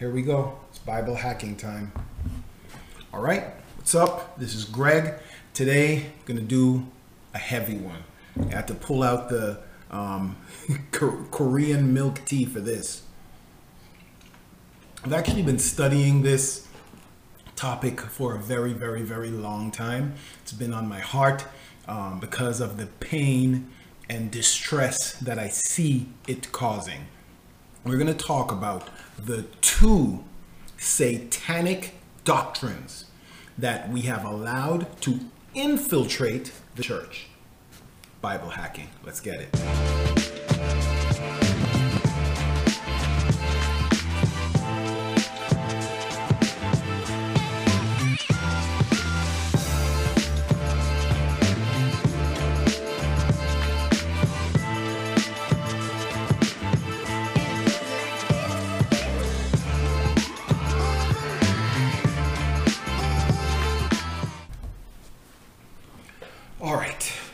here we go. It's Bible hacking time. All right, what's up? This is Greg. Today, I'm gonna do a heavy one. I had to pull out the um, Korean milk tea for this. I've actually been studying this topic for a very, very, very long time. It's been on my heart um, because of the pain and distress that I see it causing. We're going to talk about the two satanic doctrines that we have allowed to infiltrate the church. Bible hacking. Let's get it.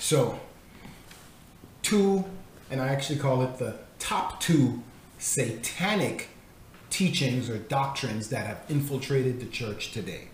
So two, and I actually call it the top two satanic teachings or doctrines that have infiltrated the church today.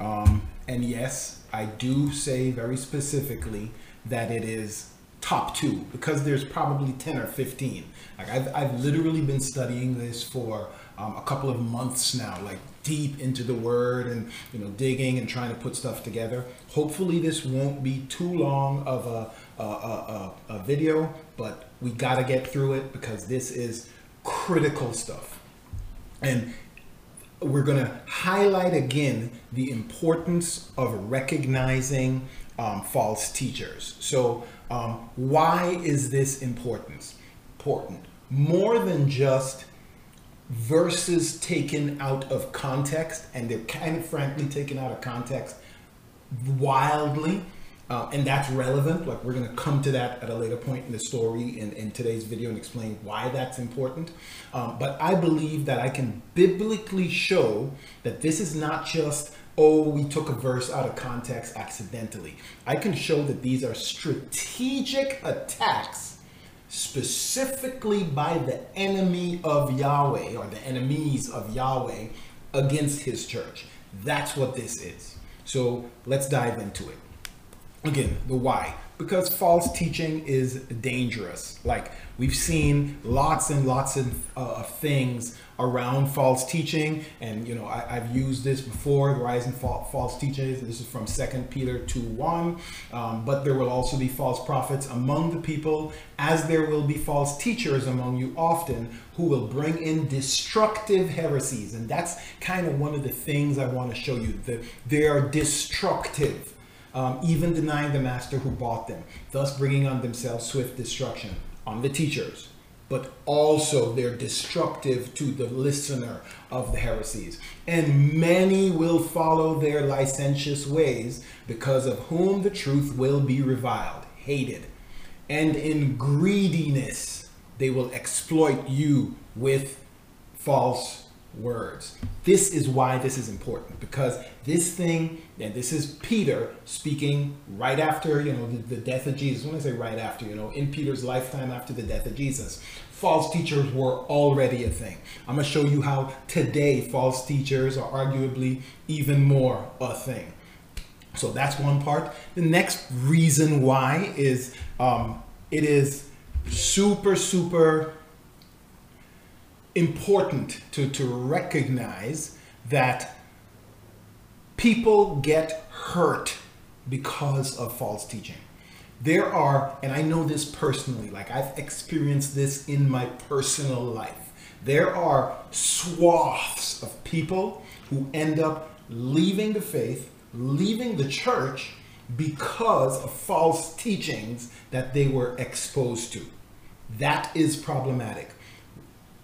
Um, and yes, I do say very specifically that it is top two because there's probably 10 or 15. Like I've, I've literally been studying this for um, a couple of months now, like deep into the word and, you know, digging and trying to put stuff together. Hopefully this won't be too long of a, a, a, a, video, but we got to get through it because this is critical stuff. And we're going to highlight again the importance of recognizing um, false teachers. So, um, why is this important? Important more than just verses taken out of context, and they're kind of frankly taken out of context wildly. Uh, and that's relevant. Like we're going to come to that at a later point in the story in, in today's video and explain why that's important. Um, but I believe that I can biblically show that this is not just, oh, we took a verse out of context accidentally. I can show that these are strategic attacks specifically by the enemy of Yahweh or the enemies of Yahweh against his church. That's what this is. So let's dive into it. Again, the why. Because false teaching is dangerous. Like we've seen lots and lots of uh, things around false teaching, and you know I, have used this before. The rise in fa- false teachers. This is from Second Peter two one. Um, but there will also be false prophets among the people, as there will be false teachers among you often, who will bring in destructive heresies. And that's kind of one of the things I want to show you. That they are destructive um, even denying the master who bought them, thus bringing on themselves swift destruction on the teachers. But also they're destructive to the listener of the heresies. And many will follow their licentious ways, because of whom the truth will be reviled, hated. And in greediness they will exploit you with false words. This is why this is important because this thing, and this is Peter speaking right after, you know, the, the, death of Jesus. When I say right after, you know, in Peter's lifetime after the death of Jesus, false teachers were already a thing. I'm going to show you how today false teachers are arguably even more a thing. So that's one part. The next reason why is um, it is super, super important to, to recognize that people get hurt because of false teaching. There are, and I know this personally, like I've experienced this in my personal life. There are swaths of people who end up leaving the faith, leaving the church because of false teachings that they were exposed to. That is problematic.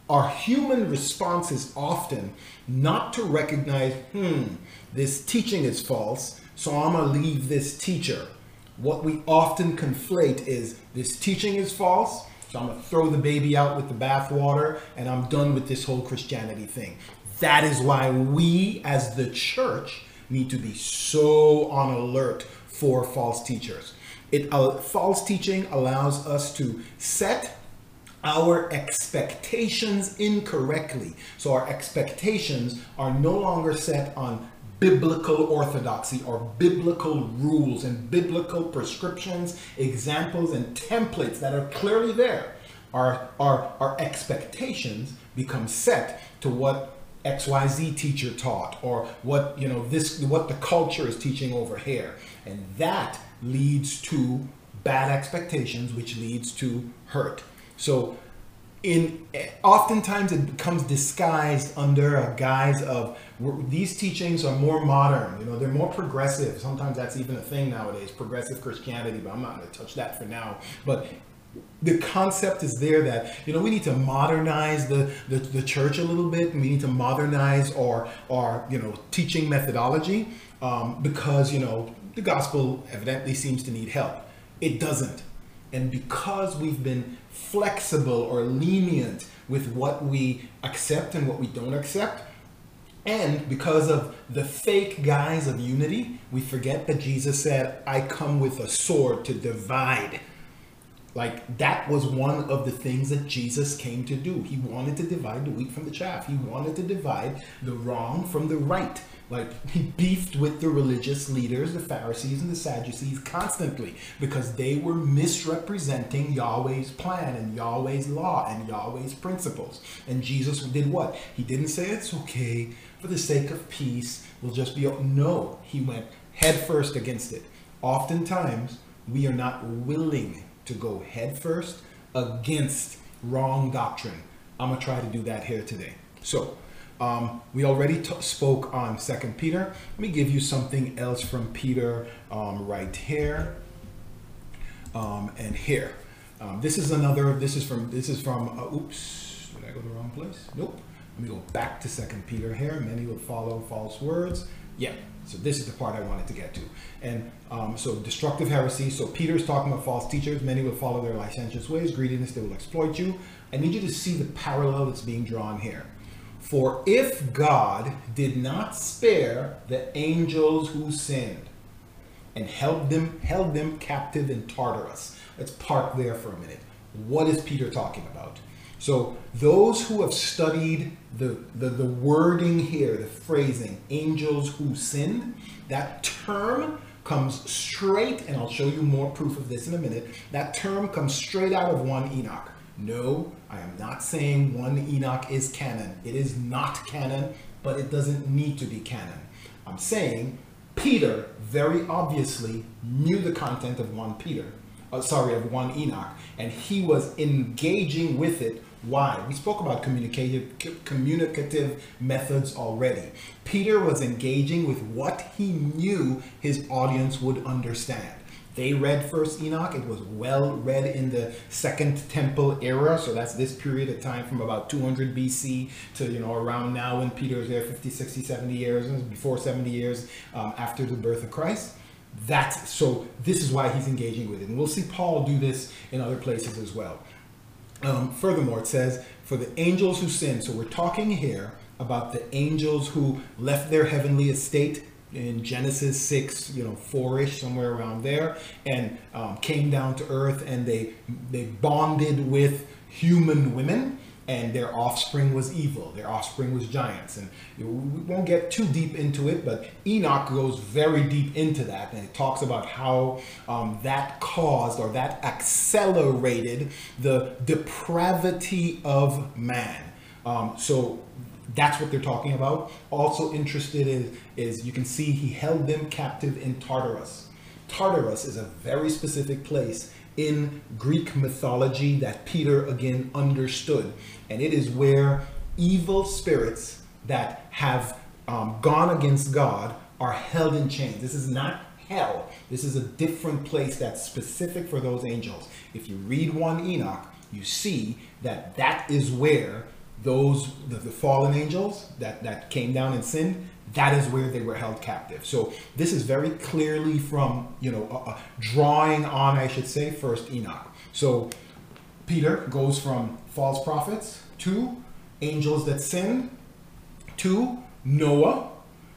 Our human response is often not to recognize, hmm, this teaching is false, so I'm gonna leave this teacher. What we often conflate is this teaching is false, so I'm gonna throw the baby out with the bathwater and I'm done with this whole Christianity thing. That is why we as the church need to be so on alert for false teachers. It uh, false teaching allows us to set our expectations incorrectly. So our expectations are no longer set on biblical orthodoxy or biblical rules and biblical prescriptions, examples, and templates that are clearly there. Our, our, our expectations become set to what XYZ teacher taught or what you know this what the culture is teaching over here. And that leads to bad expectations, which leads to hurt. So in oftentimes it becomes disguised under a guise of these teachings are more modern you know they're more progressive. Sometimes that's even a thing nowadays progressive christianity but i'm not going to touch that for now. But the concept is there that you know we need to modernize the, the, the church a little bit. We need to modernize our our you know teaching methodology um, because you know the gospel evidently seems to need help. It doesn't. And because we've been flexible or lenient with what we accept and what we don't accept and because of the fake guise of unity we forget that jesus said i come with a sword to divide like that was one of the things that Jesus came to do. He wanted to divide the wheat from the chaff. He wanted to divide the wrong from the right. Like he beefed with the religious leaders, the Pharisees and the Sadducees constantly because they were misrepresenting Yahweh's plan and Yahweh's law and Yahweh's principles. And Jesus did what? He didn't say it's okay for the sake of peace. We'll just be no. He went headfirst against it. Oftentimes we are not willing to go headfirst against wrong doctrine. I'm gonna try to do that here today. So um, we already spoke on Second Peter. Let me give you something else from Peter um, right here um, and here. Um, this is another. This is from. This is from. Uh, oops, did I go the wrong place? Nope. Let me go back to Second Peter here. Many will follow false words. Yeah. So this is the part I wanted to get to. And um, so destructive heresy. So Peter's talking about false teachers. Many will follow their licentious ways. Greediness, they will exploit you. I need you to see the parallel that's being drawn here. For if God did not spare the angels who sinned and held them held them captive in Tartarus. Let's park there for a minute. What is Peter talking about? So those who have studied the, the, the wording here, the phrasing, angels who sinned, that term comes straight, and I'll show you more proof of this in a minute. That term comes straight out of 1 Enoch. No, I am not saying 1 Enoch is canon. It is not canon, but it doesn't need to be canon. I'm saying Peter very obviously knew the content of 1 Peter, uh, sorry, of 1 Enoch, and he was engaging with it why? We spoke about communicative communicative methods already. Peter was engaging with what he knew his audience would understand. They read First Enoch. It was well read in the Second Temple era, so that's this period of time from about 200 BC to you know around now when Peter was there, 50, 60, 70 years before 70 years um, after the birth of Christ. That's so. This is why he's engaging with it, and we'll see Paul do this in other places as well. Um, furthermore, it says, for the angels who sinned. So we're talking here about the angels who left their heavenly estate in Genesis 6, you know, 4-ish, somewhere around there, and um, came down to earth and they, they bonded with human women and their offspring was evil. Their offspring was giants. And we won't get too deep into it, but Enoch goes very deep into that. And it talks about how um, that caused or that accelerated the depravity of man. Um, so that's what they're talking about. Also interested in is you can see he held them captive in Tartarus. Tartarus is a very specific place in Greek mythology that Peter again understood. And it is where evil spirits that have um, gone against God are held in chains. This is not hell. This is a different place that's specific for those angels. If you read 1 Enoch, you see that that is where those the, the fallen angels that that came down and sinned that is where they were held captive. So this is very clearly from, you know, uh, uh, drawing on, I should say, first Enoch. So Peter goes from false prophets to angels that sin to Noah.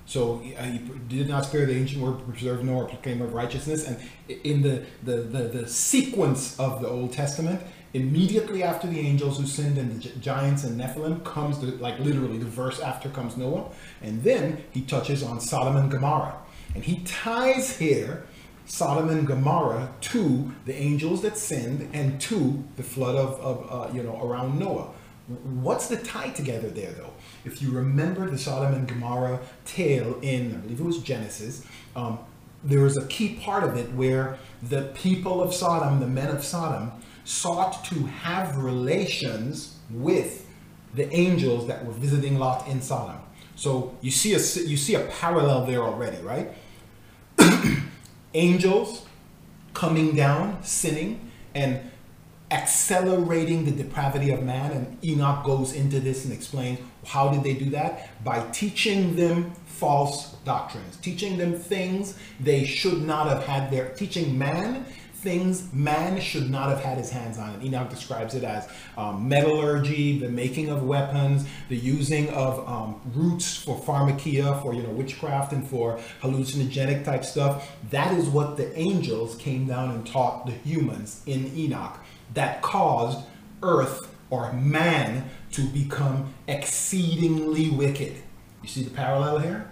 So uh, he did not spare the ancient word, preserve nor proclaim of righteousness. And in the, the, the, the sequence of the Old Testament, immediately after the angels who sinned and the giants and Nephilim comes the, like literally the verse after comes Noah, and then he touches on Sodom and Gomorrah, and he ties here Sodom and Gomorrah to the angels that sinned and to the flood of, of uh, you know around Noah. What's the tie together there though? If you remember the Sodom and Gomorrah tale in I believe it was Genesis, um, a key part of it where the people of Sodom, the men of Sodom, sought to have relations with the angels that were visiting Lot in Sodom. So you see a you see a parallel there already, right? angels coming down, sinning, and accelerating the depravity of man. And Enoch goes into this and explains how did they do that? By teaching them false doctrines, teaching them things they should not have had their teaching man things man should not have had his hands on. And Enoch describes it as um, metallurgy, the making of weapons, the using of um, roots for pharmakeia, for you know witchcraft and for hallucinogenic type stuff. That is what the angels came down and taught the humans in Enoch. That caused earth or man to become exceedingly wicked. You see the parallel here?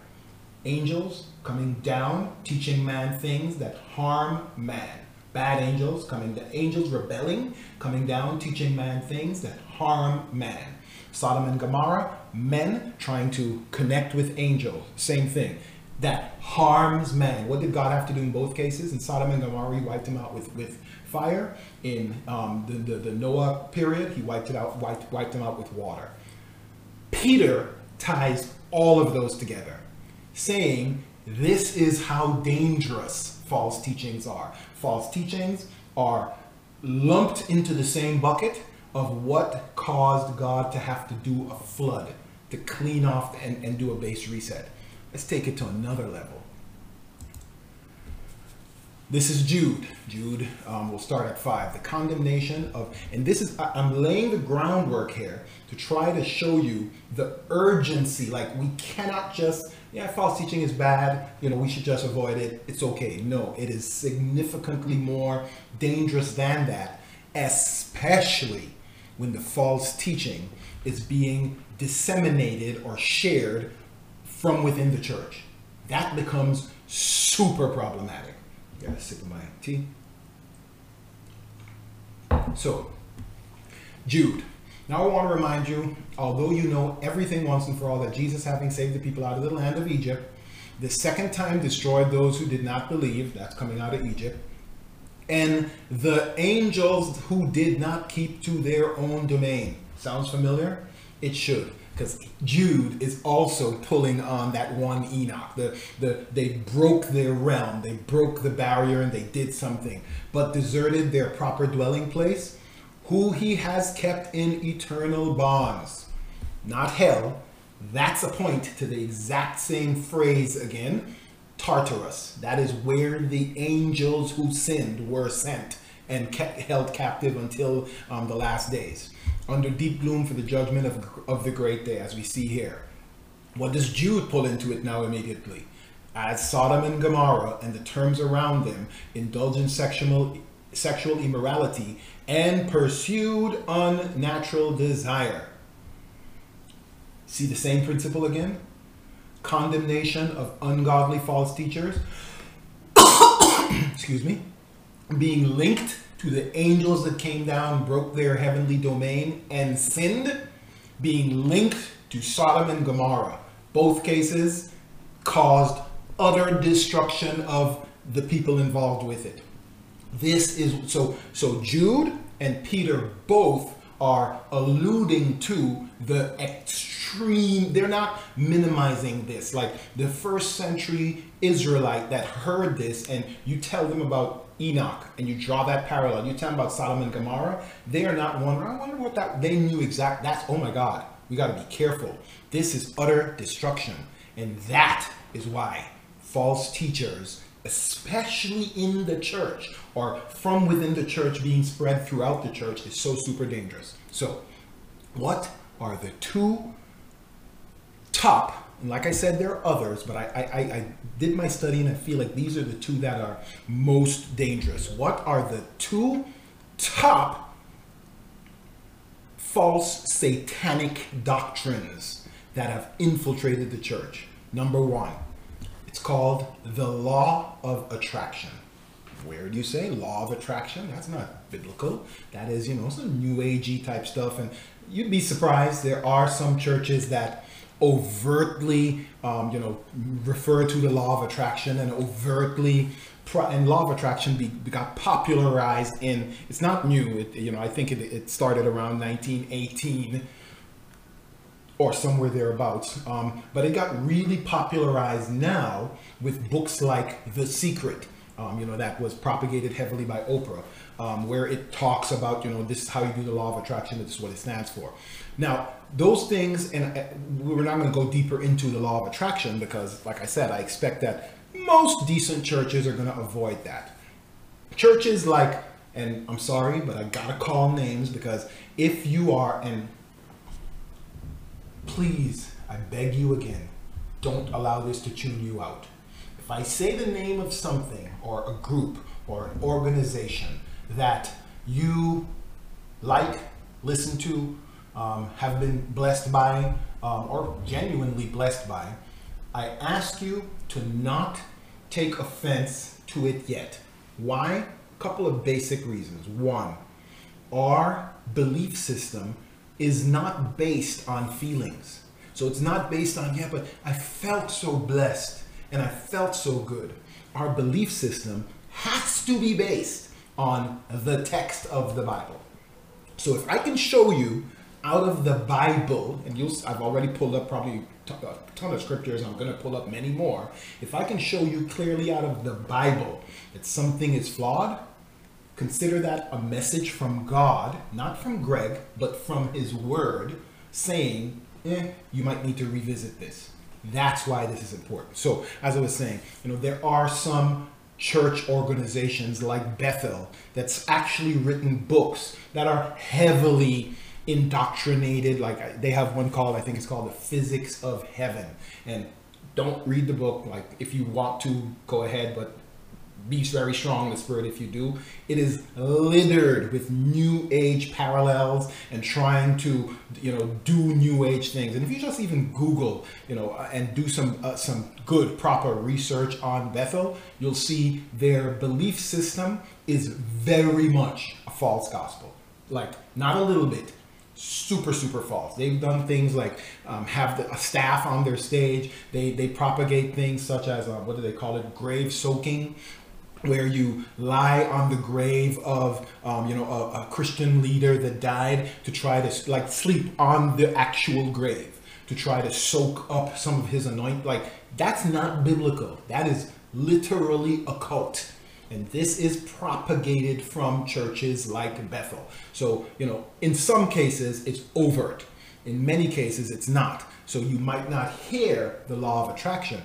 Angels coming down, teaching man things that harm man bad angels coming the angels rebelling, coming down, teaching man things that harm man. Sodom and Gomorrah, men trying to connect with angels, same thing. That harms man. What did God have to do in both cases? In Sodom and Gomorrah, he wiped them out with, with fire. In um, the, the, the Noah period, he wiped it out, wiped, wiped them out with water. Peter ties all of those together, saying this is how dangerous false teachings are. False teachings are lumped into the same bucket of what caused God to have to do a flood to clean off and, and do a base reset. Let's take it to another level. This is Jude. Jude um, will start at five. The condemnation of, and this is, I'm laying the groundwork here to try to show you the urgency. Like, we cannot just yeah, false teaching is bad, you know, we should just avoid it. It's okay. No, it is significantly more dangerous than that, especially when the false teaching is being disseminated or shared from within the church. That becomes super problematic. You Got a sip of my tea. So, Jude. Now I want to remind you, although you know everything once and for all that Jesus, having saved the people out of the land of Egypt, the second time destroyed those who did not believe, that's coming out of Egypt, and the angels who did not keep to their own domain. Sounds familiar? It should, because Jude is also pulling on that one Enoch. The, the, they broke their realm, they broke the barrier, and they did something, but deserted their proper dwelling place who he has kept in eternal bonds. Not hell. That's a point to the exact same phrase again. Tartarus. That is where the angels who sinned were sent and kept, held captive until um, the last days. Under deep gloom for the judgment of, of the great day, as we see here. What does Jude pull into it now immediately? As Sodom and Gomorrah and the terms around them indulge in sexual, sexual immorality and pursued unnatural desire. See the same principle again? Condemnation of ungodly false teachers. Excuse me. Being linked to the angels that came down, broke their heavenly domain, and sinned. Being linked to Sodom and Gomorrah. Both cases caused utter destruction of the people involved with it. This is so so Jude and Peter both are alluding to the extreme they're not minimizing this. Like the first century israelite that heard this and you tell them about enoch and you draw that parallel. You tell them about sodom and gomorrah they are not wondering i wonder what that they knew exact that's oh my god we got to be careful. This is utter destruction. And that is why false teachers especially in the church or from within the church being spread throughout the church is so super dangerous. So, what are the two top? Like I said, there are others, but I, I, I did my study and I feel like these are the two that are most dangerous. What are the two top false satanic doctrines that have infiltrated the church. Number one, it's called the law of attraction. Where do you say law of attraction? That's not biblical. That is, you know, some new agey type stuff. And you'd be surprised. There are some churches that overtly, um, you know, refer to the law of attraction and overtly and law of attraction be, got popularized in it's not new it, you know i think it, it started around 1918 or somewhere thereabouts um, but it got really popularized now with books like the secret um, you know that was propagated heavily by oprah um, where it talks about you know this is how you do the law of attraction this is what it stands for now those things and uh, we're not going to go deeper into the law of attraction because like i said i expect that most decent churches are going to avoid that. Churches like, and I'm sorry, but I got to call names because if you are, and please, I beg you again, don't allow this to tune you out. If I say the name of something or a group or an organization that you like, listen to, um, have been blessed by, um, or genuinely blessed by, I ask you to not take offense to it yet. Why? A couple of basic reasons. One, our belief system is not based on feelings. So it's not based on, yeah, but I felt so blessed and I felt so good. Our belief system has to be based on the text of the Bible. So if I can show you out of the Bible, and you'll, I've already pulled up probably a uh, ton of scriptures. I'm going to pull up many more. If I can show you clearly out of the Bible that something is flawed, consider that a message from God, not from Greg, but from His Word, saying, eh, you might need to revisit this. That's why this is important. So, as I was saying, you know, there are some church organizations like Bethel that's actually written books that are heavily indoctrinated. Like they have one called, I think it's called The Physics of Heaven. And don't read the book. Like if you want to, go ahead, but be very strong in the spirit if you do. It is littered with new age parallels and trying to, you know, do new age things. And if you just even Google, you know, and do some uh, some good proper research on Bethel, you'll see their belief system is very much a false gospel. Like not a little bit, super super false they've done things like um, have the, a staff on their stage they they propagate things such as uh, what do they call it grave soaking where you lie on the grave of um, you know a, a, christian leader that died to try to like sleep on the actual grave to try to soak up some of his anoint like that's not biblical that is literally a cult and this is propagated from churches like Bethel. So, you know, in some cases it's overt. In many cases it's not. So you might not hear the law of attraction,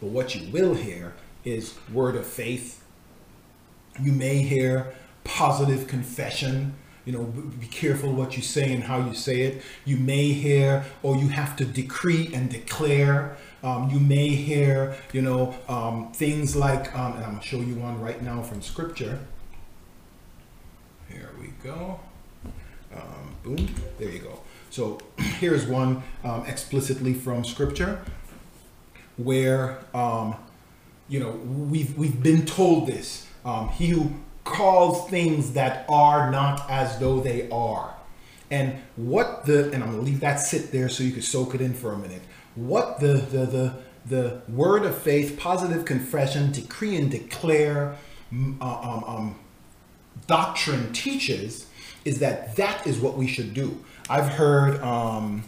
but what you will hear is word of faith. You may hear positive confession. You know, be careful what you say and how you say it. You may hear, or you have to decree and declare um, you may hear, you know, um, things like, um, and I'm going to show you one right now from scripture. Here we go. Um, boom. There you go. So here's one um, explicitly from scripture where, um, you know, we've, we've been told this. He who calls things that are not as though they are. And what the, and I'm to leave that sit there so you can soak it in for a minute what the, the, the, the word of faith, positive confession, decree and declare uh, um, um, doctrine teaches is that that is what we should do. I've heard um,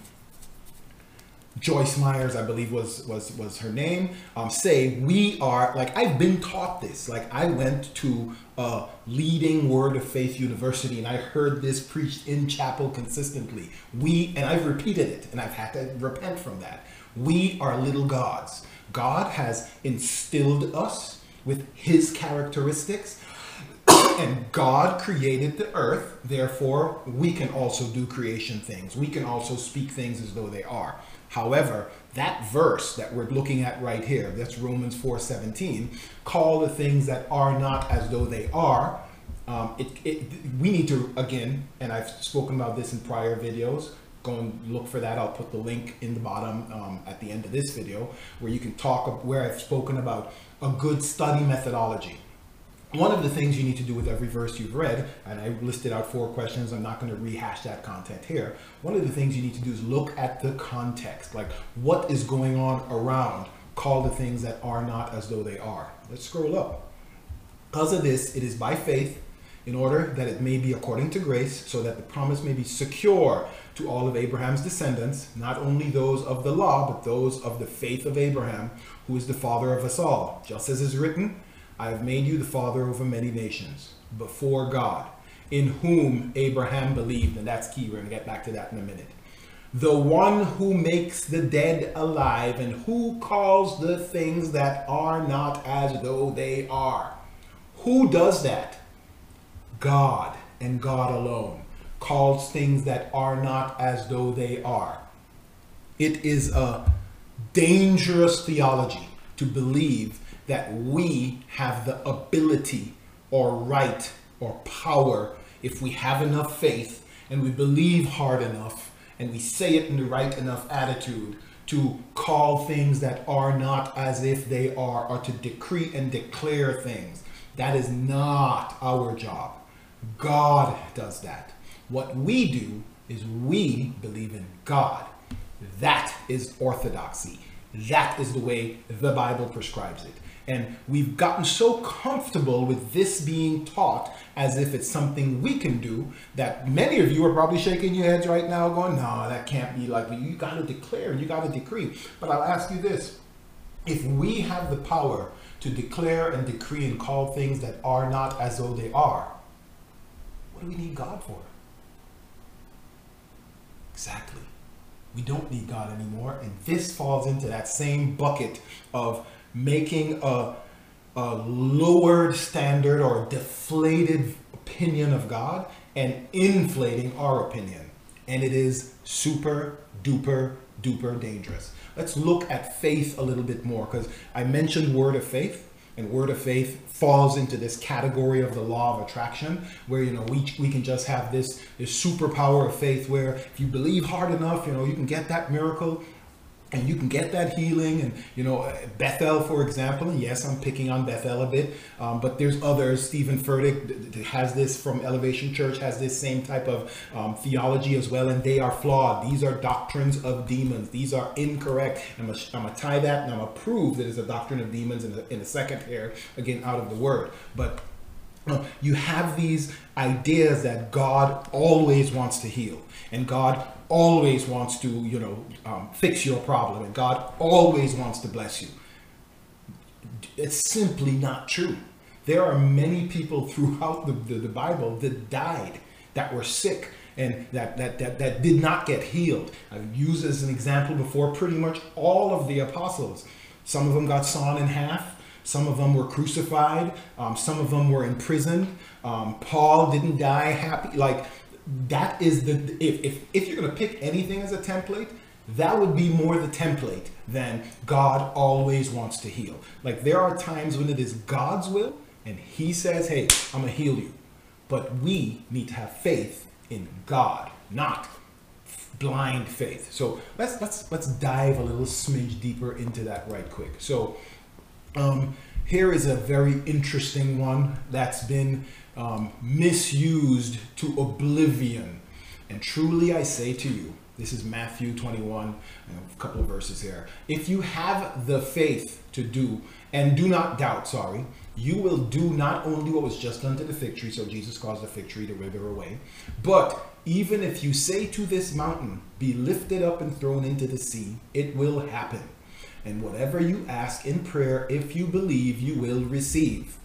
Joyce Myers, I believe was was was her name, um, say we are like I've been taught this. Like I went to a leading Word of Faith university and I heard this preached in chapel consistently. We and I've repeated it and I've had to repent from that. We are little gods. God has instilled us with his characteristics, and God created the earth. Therefore, we can also do creation things. We can also speak things as though they are. However, that verse that we're looking at right here, that's Romans 4:17, call the things that are not as though they are. Um, it, it, we need to, again, and I've spoken about this in prior videos, go and look for that. I'll put the link in the bottom um, at the end of this video where you can talk where I've spoken about a good study methodology. One of the things you need to do with every verse you've read, and I listed out four questions, I'm not going to rehash that content here. One of the things you need to do is look at the context, like what is going on around, call the things that are not as though they are. Let's scroll up. Because of this, it is by faith, in order that it may be according to grace, so that the promise may be secure to all of Abraham's descendants, not only those of the law, but those of the faith of Abraham, who is the father of us all. Just as is written, I have made you the father over many nations before God, in whom Abraham believed. And that's key. We're going to get back to that in a minute. The one who makes the dead alive and who calls the things that are not as though they are. Who does that? God and God alone calls things that are not as though they are. It is a dangerous theology to believe that we have the ability or right or power if we have enough faith and we believe hard enough and we say it in the right enough attitude to call things that are not as if they are or to decree and declare things. That is not our job. God does that. What we do is we believe in God. That is orthodoxy. That is the way the Bible prescribes it. And we've gotten so comfortable with this being taught as if it's something we can do that many of you are probably shaking your heads right now going, no, that can't be like, you got to declare, you got to decree. But I'll ask you this if we have the power to declare and decree and call things that are not as though they are, what do we need God for? Exactly. We don't need God anymore. And this falls into that same bucket of making a, a lowered standard or deflated opinion of God and inflating our opinion. And it is super duper duper dangerous. Let's look at faith a little bit more because I mentioned word of faith and word of faith falls into this category of the law of attraction where you know we, we can just have this this superpower of faith where if you believe hard enough you know you can get that miracle and you can get that healing and you know bethel for example and yes i'm picking on bethel a bit um, but there's others steven furtick has this from elevation church has this same type of um, theology as well and they are flawed. These are doctrines of demons. These are incorrect. I'm going to tie that and i'm to prove that it's a doctrine of demons in a, in second here again out of the word. But uh, you have these ideas that god always wants to heal and god always wants to, you know, um, fix your problem and God always wants to bless you. It's simply not true. There are many people throughout the, the, the Bible that died, that were sick, and that, that, that, that did not get healed. I've used as an example before pretty much all of the apostles. Some of them got sawn in half. Some of them were crucified. Um, some of them were imprisoned. Um, Paul didn't die happy. Like that is the if, if if you're going to pick anything as a template that would be more the template than god always wants to heal. Like there are times when it is god's will and he says hey i'm going to heal you. But we need to have faith in god not blind faith. So let's let's let's dive a little smidge deeper into that right quick. So um here is a very interesting one that's been um, misused to oblivion. And truly I say to you, this is Matthew 21, a couple of verses here. If you have the faith to do, and do not doubt, sorry, you will do not only what was just done to the fig tree, so Jesus caused the fig tree to wither away, but even if you say to this mountain, be lifted up and thrown into the sea, it will happen. And whatever you ask in prayer, if you believe, you will receive.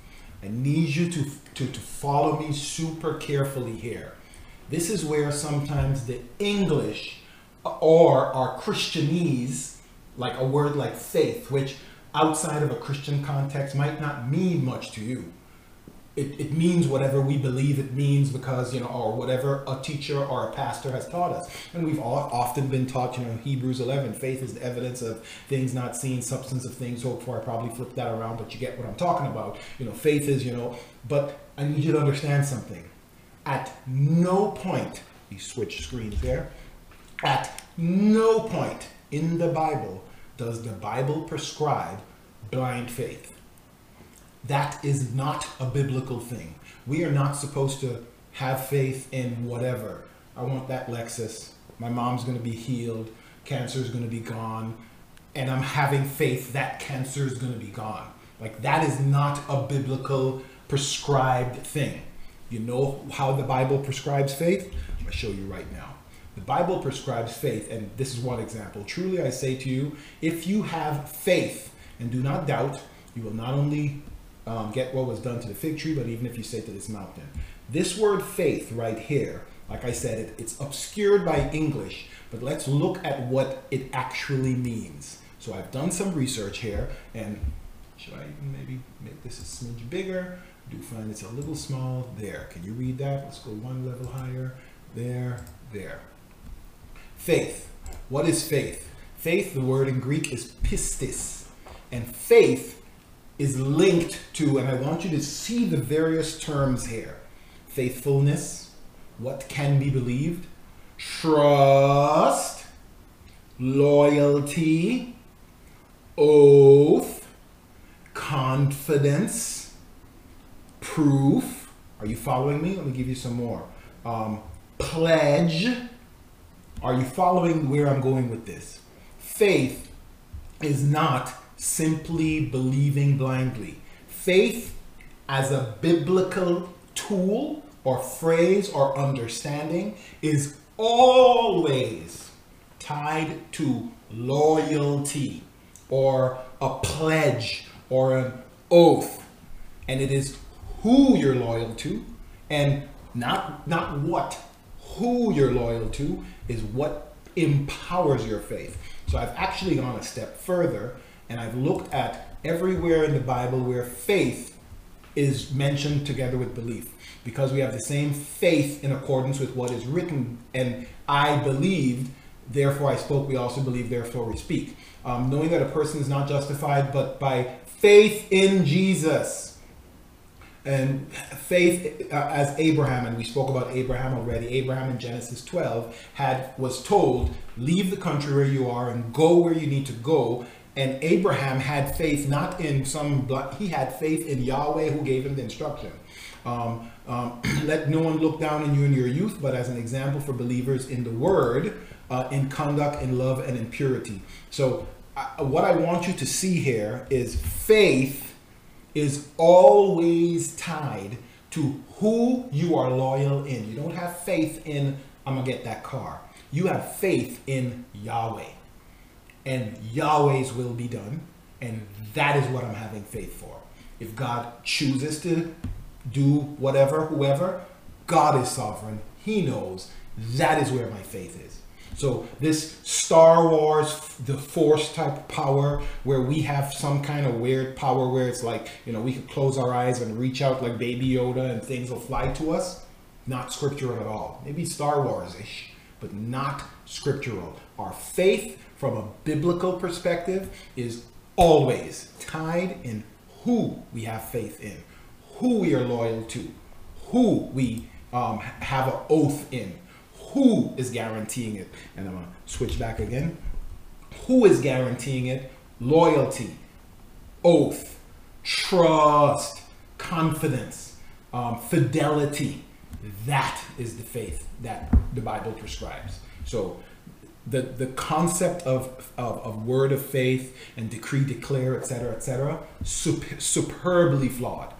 I need you to, to, to follow me super carefully here. This is where sometimes the English or our Christianese, like a word like faith, which outside of a Christian context might not mean much to you it, it means whatever we believe it means because you know or whatever a teacher or a pastor has taught us and we've all often been taught you know hebrews 11 faith is the evidence of things not seen substance of things hoped for i probably flipped that around but you get what i'm talking about you know faith is you know but I need you to understand something. At no point, you switch screens there, at no point in the Bible does the Bible prescribe blind faith. That is not a biblical thing. We are not supposed to have faith in whatever. I want that Lexus. My mom's going to be healed. Cancer is going to be gone. And I'm having faith that cancer is going to be gone. Like, that is not a biblical prescribed thing. You know how the Bible prescribes faith? I'm going to show you right now. The Bible prescribes faith, and this is one example. Truly, I say to you, if you have faith and do not doubt, you will not only um, get what was done to the fig tree, but even if you say to this mountain. This word faith right here, like I said, it, it's obscured by English, but let's look at what it actually means. So I've done some research here, and should I even maybe make this a smidge bigger? I do find it's a little small. There, can you read that? Let's go one level higher. There, there. Faith. What is faith? Faith, the word in Greek is pistis. And faith is linked to, and I want you to see the various terms here faithfulness, what can be believed, trust, loyalty, oath, confidence, proof. Are you following me? Let me give you some more. Um, pledge. Are you following where I'm going with this? Faith is not simply believing blindly. Faith as a biblical tool or phrase or understanding is always tied to loyalty or a pledge or an oath. And it is who you're loyal to and not not what who you're loyal to is what empowers your faith so i've actually gone a step further and i've looked at everywhere in the bible where faith is mentioned together with belief because we have the same faith in accordance with what is written and i believed therefore i spoke we also believe therefore we speak um, knowing that a person is not justified but by faith in jesus and faith uh, as Abraham, and we spoke about Abraham already. Abraham in Genesis 12 had was told, "Leave the country where you are and go where you need to go." And Abraham had faith not in some, blood, he had faith in Yahweh who gave him the instruction. Um, um, let no one look down on you in your youth, but as an example for believers in the Word, uh, in conduct, in love, and in purity. So, uh, what I want you to see here is faith is always tied to who you are loyal in. You don't have faith in, I'm going to get that car. You have faith in Yahweh. And Yahweh's will be done. And that is what I'm having faith for. If God chooses to do whatever, whoever, God is sovereign. He knows. That is where my faith is. So this Star Wars, the Force type power, where we have some kind of weird power where it's like you know we could close our eyes and reach out like Baby Yoda and things will fly to us. Not scriptural at all. Maybe Star Wars ish, but not scriptural. Our faith, from a biblical perspective, is always tied in who we have faith in, who we are loyal to, who we um, have an oath in who is guaranteeing it? And I'm gonna switch back again. Who is guaranteeing it? Loyalty, oath, trust, confidence, um, fidelity. That is the faith that the Bible prescribes. So the, the concept of, of, of word of faith and decree, declare, etc., etc., super, superbly flawed.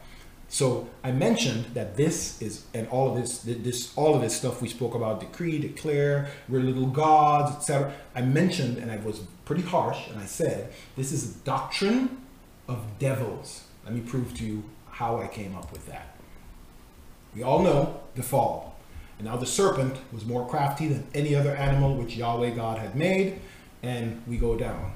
So I mentioned that this is and all of this this all of this stuff we spoke about decree, declare, we're little gods, etc. I mentioned and I was pretty harsh and I said this is a doctrine of devils. Let me prove to you how I came up with that. We all know the fall. And now the serpent was more crafty than any other animal which Yahweh God had made, and we go down.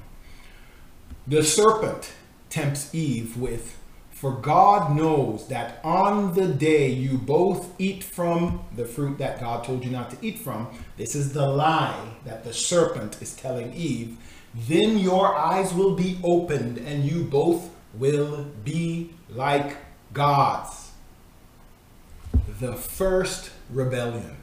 The serpent tempts Eve with for God knows that on the day you both eat from the fruit that God told you not to eat from, this is the lie that the serpent is telling Eve, then your eyes will be opened and you both will be like gods. the first rebellion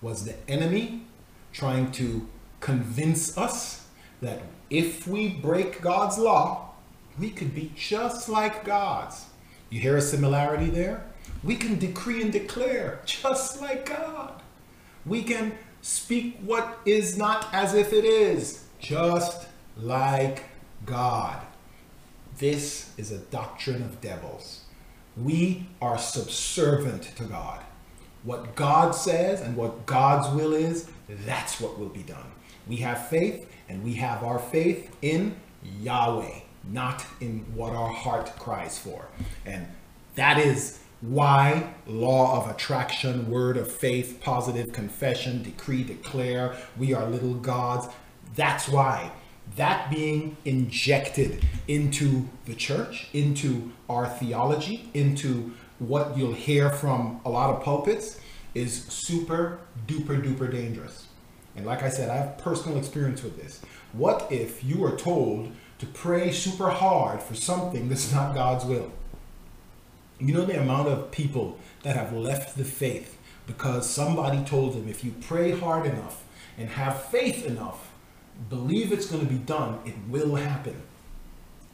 was the enemy trying to convince us that if we break God's law, we could be just like God's. You hear a similarity there? We can decree and declare just like God. We can speak what is not as if it is, just like God. This is a doctrine of devils. We are subservient to God. What God says and what God's will is, that's what will be done. We have faith, and we have our faith in Yahweh, not in what our heart cries for. And that is why law of attraction, word of faith, positive confession, decree, declare, we are little gods. That's why that being injected into the church, into our theology, into what you'll hear from a lot of pulpits is super duper duper dangerous. And like I said, I have personal experience with this. What if you are told to pray super hard for something that's not God's will? You know the amount of people that have left the faith because somebody told them if you pray hard enough and have faith enough, believe it's going to be done, it will happen.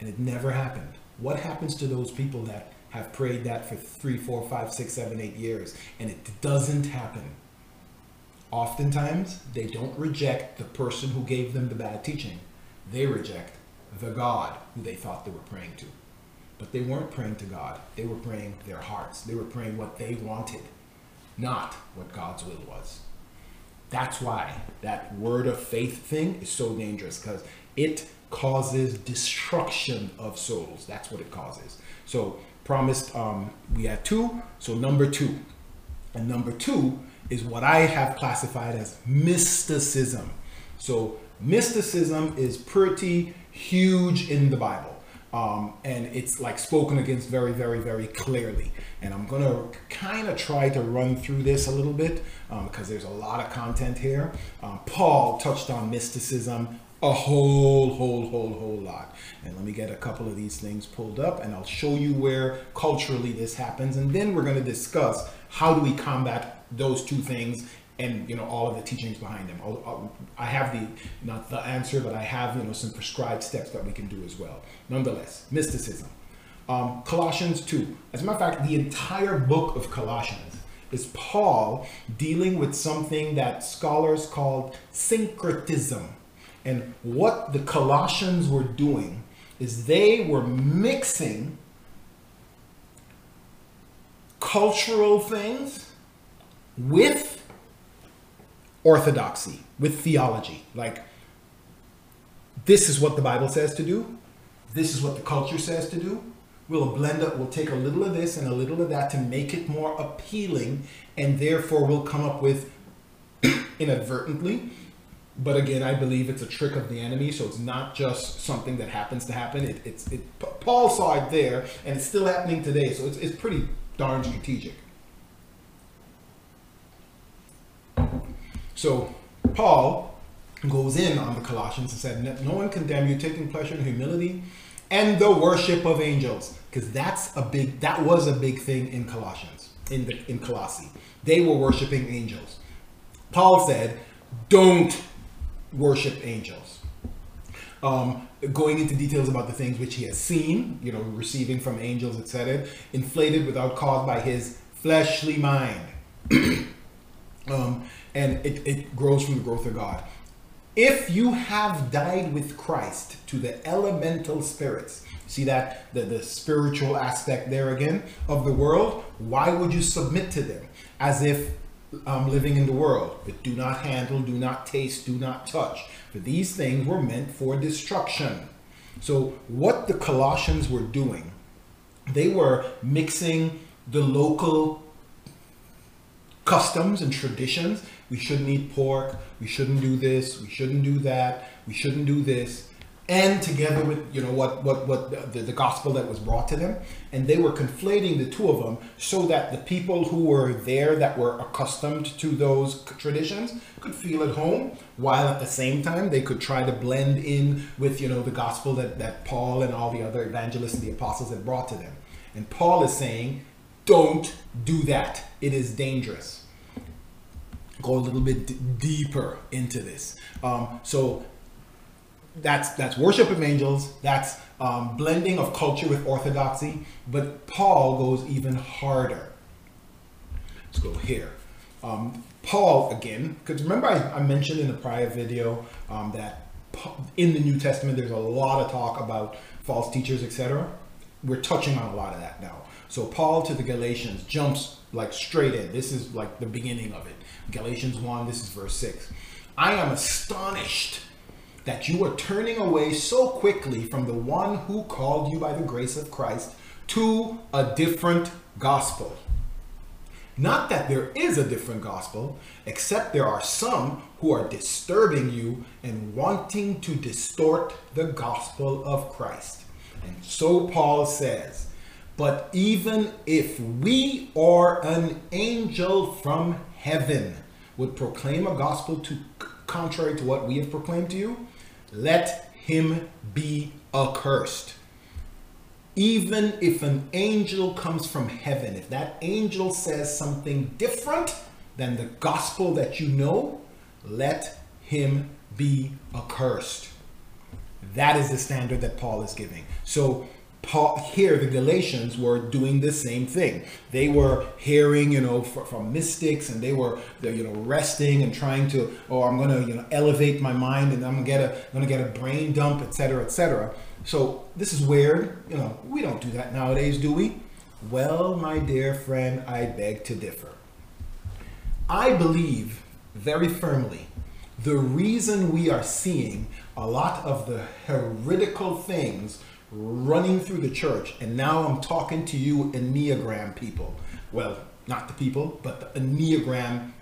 And it never happened. What happens to those people that have prayed that for three, four, five, six, seven, eight years and it doesn't happen? Oftentimes, they don't reject the person who gave them the bad teaching. They reject the God who they thought they were praying to. But they weren't praying to God. They were praying their hearts. They were praying what they wanted, not what God's will was. That's why that word of faith thing is so dangerous because it causes destruction of souls. That's what it causes. So, promised um, we had two. So, number two. And number two is what I have classified as mysticism. So, mysticism is pretty huge in the Bible. Um, and it's like spoken against very, very, very clearly. And I'm to kind of try to run through this a little bit because um, there's a lot of content here. Um, Paul touched on mysticism a whole, whole, whole, whole lot. And let me get a couple of these things pulled up and I'll show you where culturally this happens. And then we're going to discuss how do we combat those two things and you know all of the teachings behind them. I'll, i have the not the answer, but I have you know some prescribed steps that we can do as well. Nonetheless, mysticism. Um, Colossians two. As a matter of fact, the entire book of Colossians is Paul dealing with something that scholars called syncretism. And what the Colossians were doing is they were mixing cultural things with orthodoxy, with theology. Like, this is what the Bible says to do. This is what the culture says to do. We'll blend up, we'll take a little of this and a little of that to make it more appealing, and therefore we'll come up with inadvertently. But again, I believe it's a trick of the enemy, so it's not just something that happens to happen. It, it's it, Paul saw it there, and it's still happening today, so it's, it's pretty darn strategic. So Paul goes in on the Colossians and said, No one condemn you, taking pleasure in humility and the worship of angels. Because that's a big that was a big thing in Colossians, in the in Colossae. They were worshiping angels. Paul said, Don't worship angels. Um, going into details about the things which he has seen, you know, receiving from angels, etc., inflated without cause by his fleshly mind. um, and it, it grows from the growth of God. If you have died with Christ to the elemental spirits, see that the, the spiritual aspect there again of the world, why would you submit to them as if um, living in the world? But do not handle, do not taste, do not touch. For these things were meant for destruction. So, what the Colossians were doing, they were mixing the local customs and traditions we shouldn't eat pork, we shouldn't do this, we shouldn't do that, we shouldn't do this, and together with you know what what what the, the gospel that was brought to them, and they were conflating the two of them so that the people who were there that were accustomed to those traditions could feel at home, while at the same time they could try to blend in with you know the gospel that that Paul and all the other evangelists and the apostles had brought to them. And Paul is saying Don't do that. It is dangerous. Go a little bit d- deeper into this. Um, so that's that's worship of angels. That's um, blending of culture with orthodoxy. But Paul goes even harder. Let's go here. Um, Paul again, because remember I, I, mentioned in the prior video um, that in the New Testament there's a lot of talk about false teachers, etc. We're touching on a lot of that now. So Paul to the Galatians jumps like straight in. This is like the beginning of it. Galatians 1, this is verse 6. I am astonished that you are turning away so quickly from the one who called you by the grace of Christ to a different gospel. Not that there is a different gospel, except there are some who are disturbing you and wanting to distort the gospel of Christ. And so Paul says, but even if we or an angel from heaven would proclaim a gospel to contrary to what we have proclaimed to you, let him be accursed. Even if an angel comes from heaven, if that angel says something different than the gospel that you know, let him be accursed. That is the standard that Paul is giving. So Paul, here the Galatians were doing the same thing. They were hearing, you know, from, from mystics, and they were, you know, resting and trying to, oh, I'm going to, you know, elevate my mind, and I'm gonna get a, I'm gonna get a brain dump, etc., etc. So this is weird. You know, we don't do that nowadays, do we? Well, my dear friend, I beg to differ. I believe very firmly the reason we are seeing a lot of the heretical things running through the church, and now I'm talking to you Enneagram people. Well, not the people, but the Enneagram,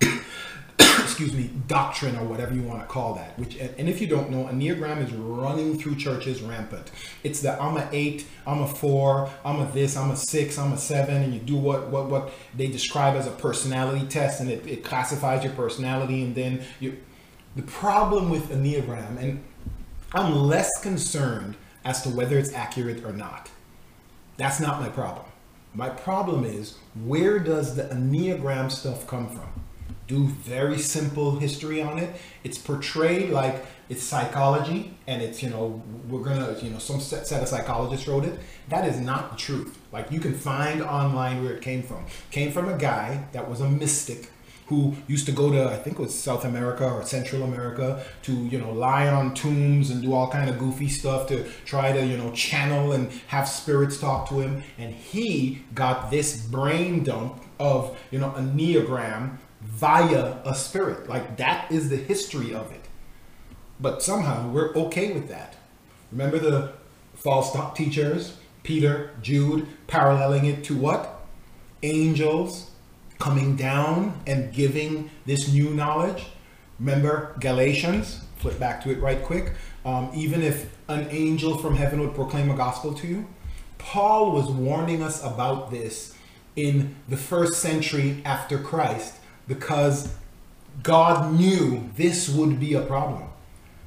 excuse me, doctrine or whatever you want to call that. Which, and if you don't know, Enneagram is running through churches rampant. It's the I'm a eight, I'm a four, I'm a this, I'm a six, I'm a seven, and you do what what what they describe as a personality test, and it, it classifies your personality, and then you. The problem with Enneagram, and I'm less concerned as to whether it's accurate or not. That's not my problem. My problem is where does the Enneagram stuff come from? Do very simple history on it. It's portrayed like it's psychology and it's, you know, we're gonna, you know, some set, set of psychologists wrote it. That is not the truth. Like you can find online where it came from. came from a guy that was a mystic who used to go to I think it was South America or Central America to you know lie on tombs and do all kind of goofy stuff to try to you know channel and have spirits talk to him. And he got this brain dump of you know Enneagram via a spirit. Like that is the history of it. But somehow we're okay with that. Remember the false teachers? Peter Jude paralleling it to what? Angels coming down and giving this new knowledge. Remember Galatians, flip back to it right quick. Um, even if an angel from heaven would proclaim a gospel to you, Paul was warning us about this in the first century after Christ because God knew this would be a problem.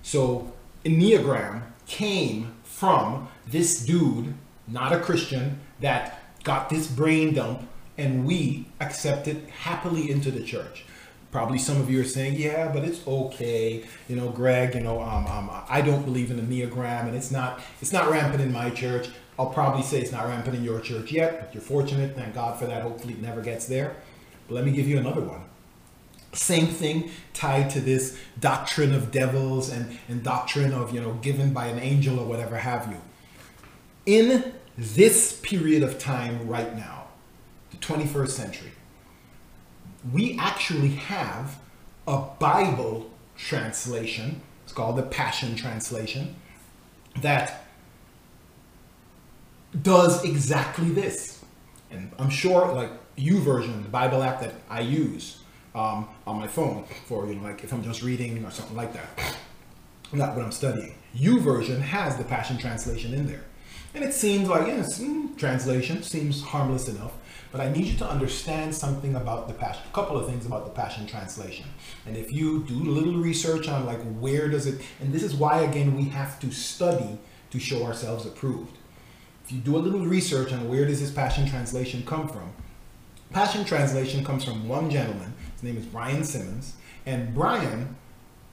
So, Enneagram came from this dude, not a Christian, that got this brain dump and we accept it happily into the church. Probably some of you are saying, yeah, but it's okay. You know, Greg, you know, um, um, I don't believe in the Enneagram and it's not, it's not rampant in my church. I'll probably say it's not rampant in your church yet, but you're fortunate. Thank God for that. Hopefully it never gets there. But let me give you another one. Same thing tied to this doctrine of devils and, and doctrine of, you know, given by an angel or whatever have you. In this period of time right now, 21st century. We actually have a Bible translation, it's called the Passion Translation, that does exactly this. And I'm sure, like YouVersion, the Bible app that I use um, on my phone for, you know, like if I'm just reading or something like that, not what I'm studying. YouVersion has the Passion Translation in there. And it seems like, yes, mm, translation seems harmless enough. But I need you to understand something about the Passion, a couple of things about the Passion Translation. And if you do a little research on like where does it, and this is why again we have to study to show ourselves approved. if you do a little research on where does this Passion Translation come from, Passion Translation comes from one gentleman. His name is Brian Simmons. And Brian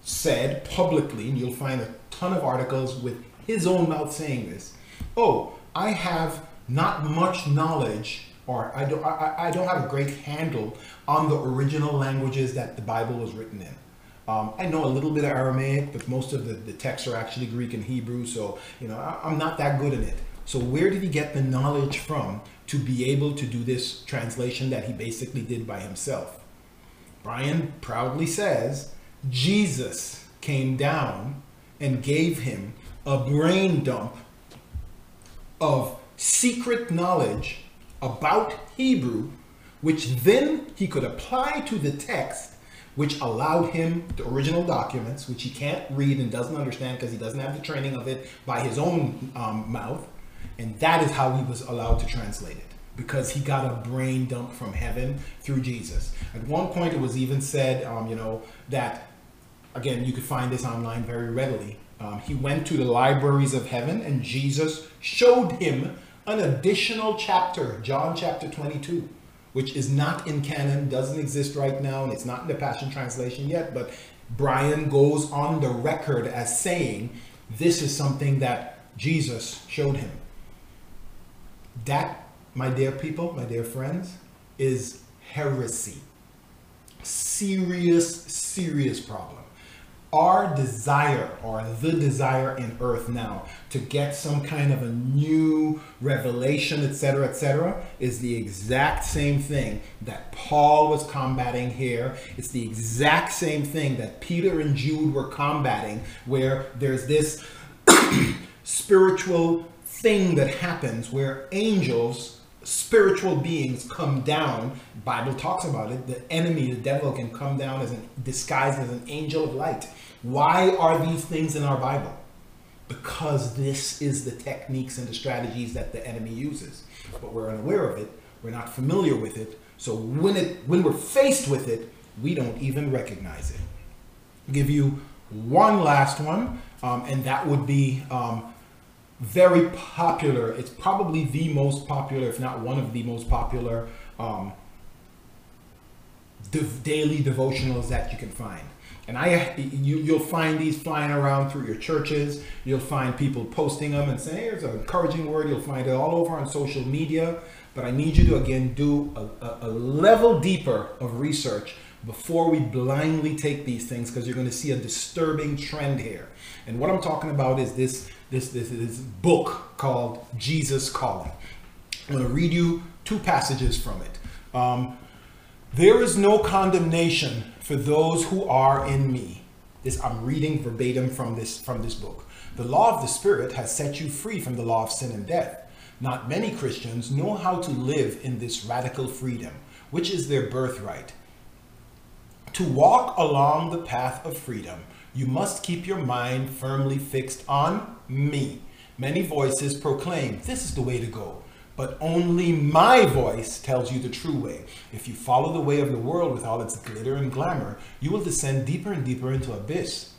said publicly, and you'll find a ton of articles with his own mouth saying this, oh, I have not much knowledge or I don't, I, I don't have a great handle on the original languages that the Bible was written in. Um, I know a little bit of Aramaic, but most of the, the texts are actually Greek and Hebrew, so you know I, I'm not that good in it. So where did he get the knowledge from to be able to do this translation that he basically did by himself? Brian proudly says Jesus came down and gave him a brain dump of secret knowledge about Hebrew, which then he could apply to the text, which allowed him the original documents, which he can't read and doesn't understand because he doesn't have the training of it by his own um, mouth. And that is how he was allowed to translate it because he got a brain dump from heaven through Jesus. At one point, it was even said, um, you know, that again, you could find this online very readily. Um, he went to the libraries of heaven and Jesus showed him an additional chapter, John chapter 22, which is not in canon, doesn't exist right now, and it's not in the Passion Translation yet, but Brian goes on the record as saying this is something that Jesus showed him. That, my dear people, my dear friends, is heresy. Serious, serious problem our desire or the desire in earth now to get some kind of a new revelation etc etc is the exact same thing that paul was combating here. It's the exact same thing that peter and jude were combating where there's this spiritual thing that happens where angels spiritual beings come down. Bible talks about it. The enemy the devil can come down as an disguised as an angel of light. Why are these things in our bible? Because this is the techniques and the strategies that the enemy uses. But we're unaware of it. We're not familiar with it. So when it when we're faced with it we don't even recognize it. I'll give you one last one um, and that would be um, very popular. It's probably the most popular, if not one of the most popular um, daily devotionals that you can find. And I, you, you'll find these flying around through your churches. You'll find people posting them and saying, "Here's an encouraging word." You'll find it all over on social media. But I need you to again do a, a, a level deeper of research before we blindly take these things, because you're going to see a disturbing trend here. And what I'm talking about is this this, this, this book called Jesus Calling. I'm going to read you two passages from it. Um, there is no condemnation for those who are in me. This I'm reading verbatim from this from this book. The law of the Spirit has set you free from the law of sin and death. Not many Christians know how to live in this radical freedom, which is their birthright. To walk along the path of freedom, you must keep your mind firmly fixed on me. Many voices proclaim, this is the way to go. But only my voice tells you the true way. If you follow the way of the world with all its glitter and glamour, you will descend deeper and deeper into abyss.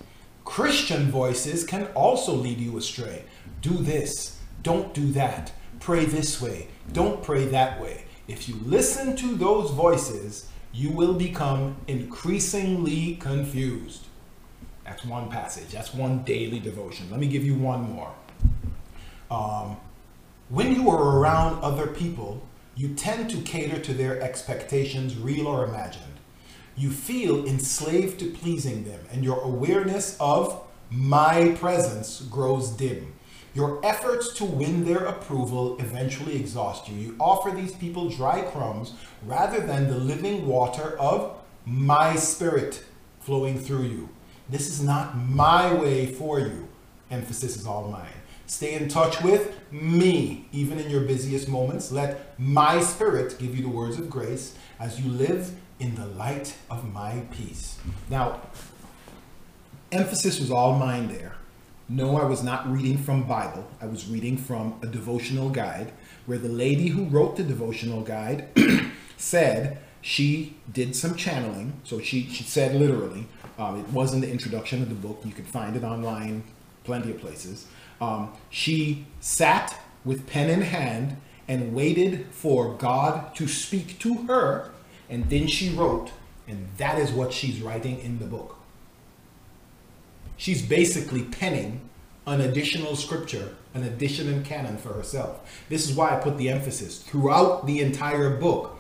Christian voices can also lead you astray. Do this, don't do that. Pray this way, don't pray that way. If you listen to those voices, you will become increasingly confused. That's one passage. That's one daily devotion. Let me give you one more. Um, when you are around other people, you tend to cater to their expectations, real or imagined. You feel enslaved to pleasing them, and your awareness of my presence grows dim. Your efforts to win their approval eventually exhaust you. You offer these people dry crumbs rather than the living water of my spirit flowing through you. This is not my way for you. Emphasis is all mine. Stay in touch with me, even in your busiest moments. Let my spirit give you the words of grace as you live in the light of my peace. Now, emphasis was all mine there. No, I was not reading from Bible. I was reading from a devotional guide where the lady who wrote the devotional guide said she did some channeling. So she, she said literally, um, it was in the introduction of the book. You can find it online, plenty of places. Um, she sat with pen in hand and waited for God to speak to her, and then she wrote, and that is what she's writing in the book. She's basically penning an additional scripture, an addition additional canon for herself. This is why I put the emphasis throughout the entire book.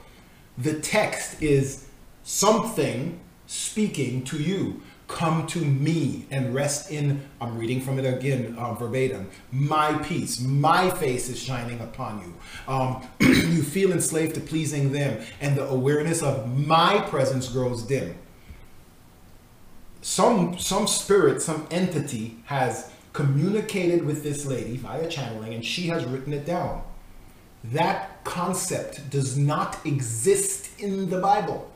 The text is something speaking to you. Come to me and rest in, I'm reading from it again uh, verbatim, my peace, my face is shining upon you. Um, you feel enslaved to pleasing them, and the awareness of my presence grows dim. Some, some spirit, some entity has communicated with this lady via channeling, and she has written it down. That concept does not exist in the Bible.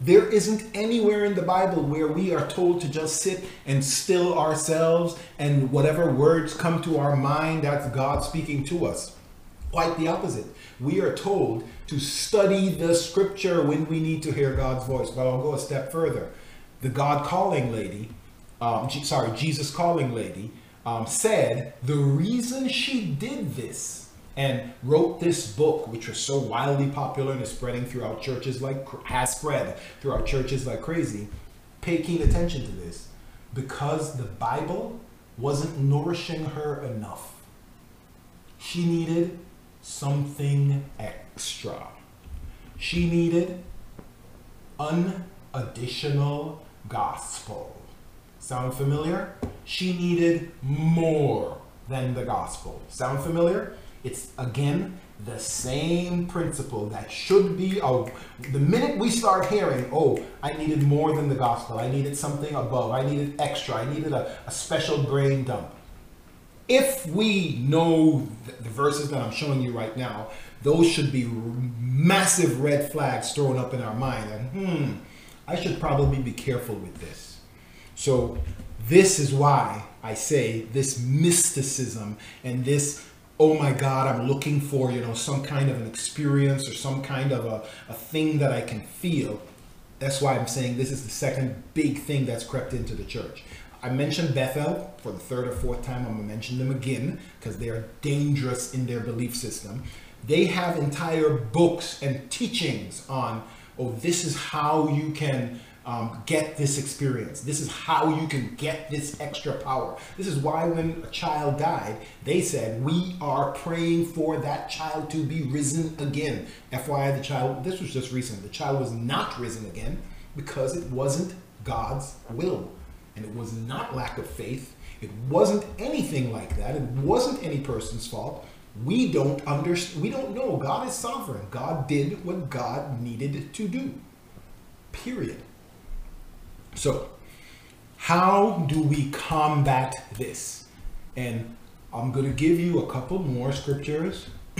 There isn't anywhere in the Bible where we are told to just sit and still ourselves and whatever words come to our mind, that's God speaking to us. Quite the opposite. We are told to study the scripture when we need to hear God's voice. But I'll go a step further. The God calling lady, um, sorry, Jesus calling lady, um, said the reason she did this and wrote this book, which was so wildly popular and is spreading throughout churches like has spread throughout churches like crazy. Pay keen attention to this because the Bible wasn't nourishing her enough. She needed something extra. She needed an additional gospel. Sound familiar? She needed more than the gospel. Sound familiar? It's again the same principle that should be oh the minute we start hearing oh i needed more than the gospel i needed something above i needed extra i needed a, a special brain dump. If we know the verses that i'm showing you right now those should be massive red flags thrown up in our mind and hmm i should probably be careful with this. So this is why i say this mysticism and this oh my God, I'm looking for, you know, some kind of an experience or some kind of a, a thing that I can feel. That's why I'm saying this is the second big thing that's crept into the church. I mentioned Bethel for the third or fourth time. I'm going to mention them again because they are dangerous in their belief system. They have entire books and teachings on, oh, this is how you can um, get this experience. This is how you can get this extra power. This is why when a child died, they said, We are praying for that child to be risen again. FYI, the child, this was just recent, the child was not risen again because it wasn't God's will. And it was not lack of faith. It wasn't anything like that. It wasn't any person's fault. We don't understand. We don't know. God is sovereign. God did what God needed to do. Period. So, how do we combat this? And I'm going to give you a couple more scriptures.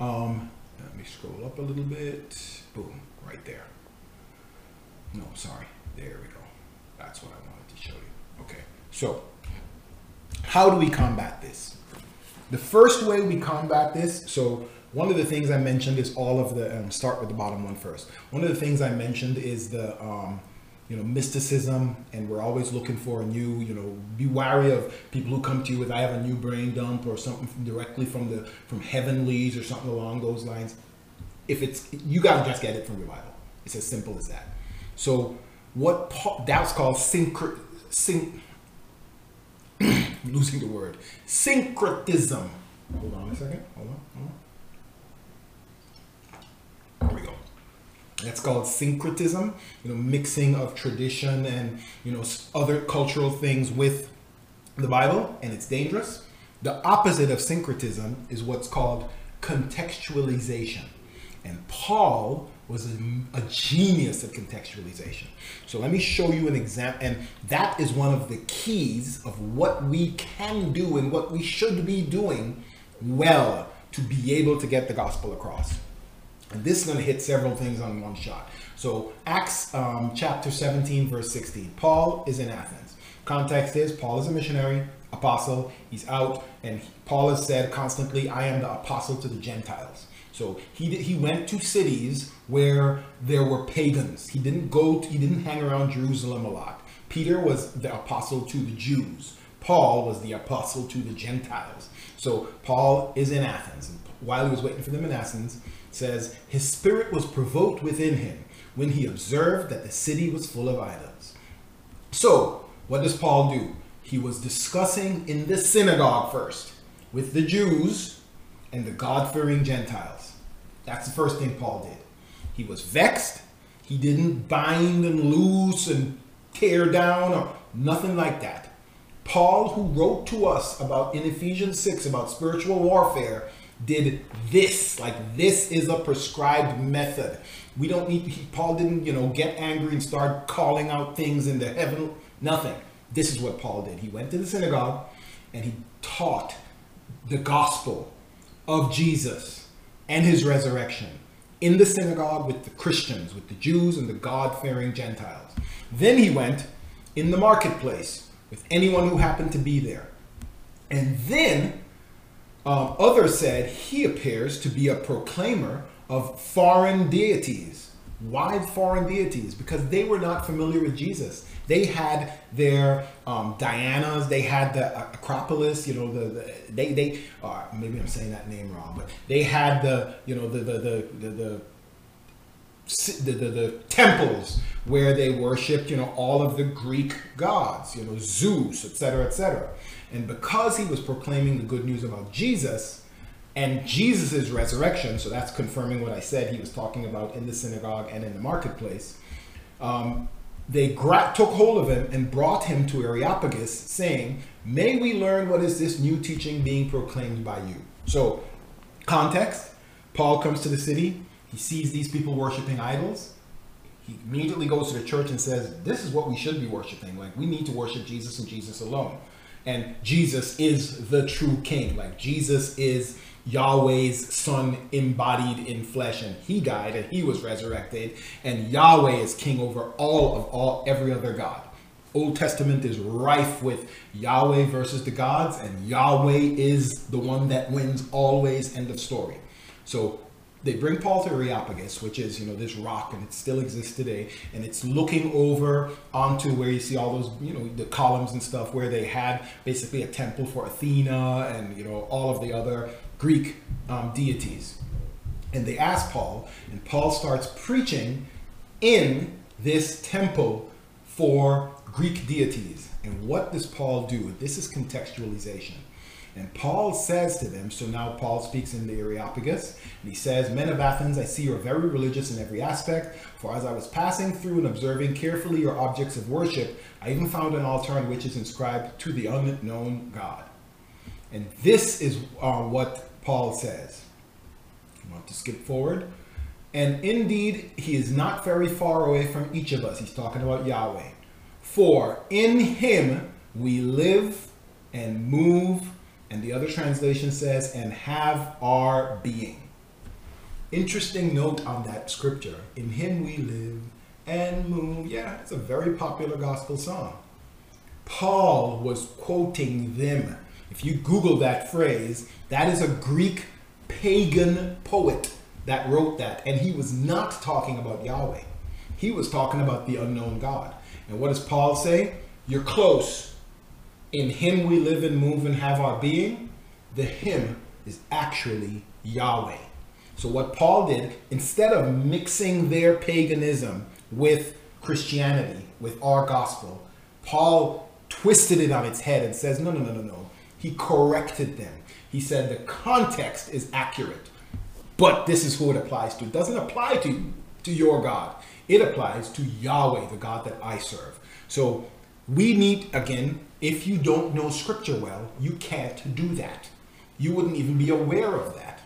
um, let me scroll up a little bit. Boom, right there. No, sorry. There we go. That's what I wanted to show you. Okay. So, how do we combat this? The first way we combat this, so one of the things I mentioned is all of the, um, start with the bottom one first. One of the things I mentioned is the, um, you know mysticism and we're always looking for a new you know be wary of people who come to you with i have a new brain dump or something from directly from the from heavenlies or something along those lines. If it's you got to just get it from your bible. It's as simple as that. So what Paul, that's called syncret syn, losing the word. Syncretism. Hold on a second. Hold on, hold on. there we go that's called syncretism, you know, mixing of tradition and, you know, other cultural things with the Bible, and it's dangerous. The opposite of syncretism is what's called contextualization. And Paul was a, a, genius at contextualization. So let me show you an example. And that is one of the keys of what we can do and what we should be doing well to be able to get the gospel across. This is going to hit several things on one shot. So Acts um, chapter 17, verse 16. Paul is in Athens. Context is Paul is a missionary, apostle. He's out, and Paul has said constantly, "I am the apostle to the Gentiles." So he he went to cities where there were pagans. He didn't go. To, he didn't hang around Jerusalem a lot. Peter was the apostle to the Jews. Paul was the apostle to the Gentiles. So Paul is in Athens. And while he was waiting for them in Athens, says his spirit was provoked within him when he observed that the city was full of idols. So, what does Paul do? He was discussing in the synagogue first with the Jews and the God fearing Gentiles. That's the first thing Paul did. He was vexed. He didn't bind and loose and tear down or nothing like that. Paul, who wrote to us about in Ephesians 6 about spiritual warfare, did this. Like this is a prescribed method. We don't need he, Paul didn't, you know, get angry and start calling out things in the heaven. Nothing. This is what Paul did. He went to the synagogue and he taught the gospel of Jesus and his resurrection in the synagogue with the Christians, with the Jews and the God fearing Gentiles. Then he went in the marketplace with anyone who happened to be there. And then um, others said he appears to be a proclaimer of foreign deities. Why foreign deities? Because they were not familiar with Jesus. They had their um, Dianas, they had the Acropolis, you know, the, the they they uh, maybe I'm saying that name wrong, but they had the you know the the the the, the the, the, the, temples where they worshipped, you know, all of the Greek gods, you know, Zeus, etc., etc. And because he was proclaiming the good news about Jesus and Jesus' resurrection, so that's confirming what I said he was talking about in the synagogue and in the marketplace, um, they gra- took hold of him and brought him to Areopagus, saying, May we learn what is this new teaching being proclaimed by you. So, context Paul comes to the city, he sees these people worshiping idols. He immediately goes to the church and says, This is what we should be worshiping. Like, we need to worship Jesus and Jesus alone. And Jesus is the true king. Like, Jesus is Yahweh's son embodied in flesh and he died and he was resurrected and Yahweh is king over all of all every other god. Old Testament is rife with Yahweh versus the gods and Yahweh is the one that wins always end of story. So they bring Paul to Areopagus, which is, you know, this rock and it still exists today. And it's looking over onto where you see all those, you know, the columns and stuff where they had basically a temple for Athena and, you know, all of the other Greek um, deities. And they ask Paul, and Paul starts preaching in this temple for Greek deities. And what does Paul do? This is contextualization. And Paul says to them, so now Paul speaks in the Areopagus, and he says, Men of Athens, I see you are very religious in every aspect, for as I was passing through and observing carefully your objects of worship, I even found an altar on which is inscribed to the unknown God. And this is uh, what Paul says. I want to skip forward. And indeed, he is not very far away from each of us. He's talking about Yahweh. For in him we live and move, and the other translation says, and have our being. Interesting note on that scripture. In him we live and move. Yeah, it's a very popular gospel song. Paul was quoting them if you Google that phrase, that is a Greek pagan poet that wrote that. And he was not talking about Yahweh. He was talking about the unknown God. And what does Paul say? You're close. In him we live and move and have our being. The him is actually Yahweh. So what Paul did, instead of mixing their paganism with Christianity, with our gospel, Paul twisted it on its head and says, no, no, no, no, no. He corrected them. He said the context is accurate, but this is who it applies to. It doesn't apply to, to your God. It applies to Yahweh, the God that I serve. So we need, again, if you don't know scripture well, you can't do that. You wouldn't even be aware of that.